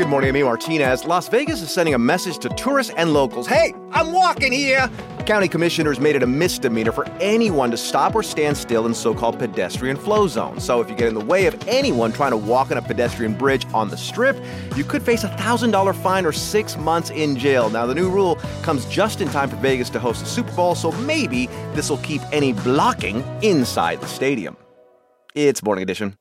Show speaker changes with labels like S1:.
S1: Good morning, Amy Martinez. Las Vegas is sending a message to tourists and locals. Hey, I'm walking here. County commissioners made it a misdemeanor for anyone to stop or stand still in so called pedestrian flow zones. So if you get in the way of anyone trying to walk on a pedestrian bridge on the strip, you could face a $1,000 fine or six months in jail. Now, the new rule comes just in time for Vegas to host the Super Bowl, so maybe this will keep any blocking inside the stadium. It's Morning Edition.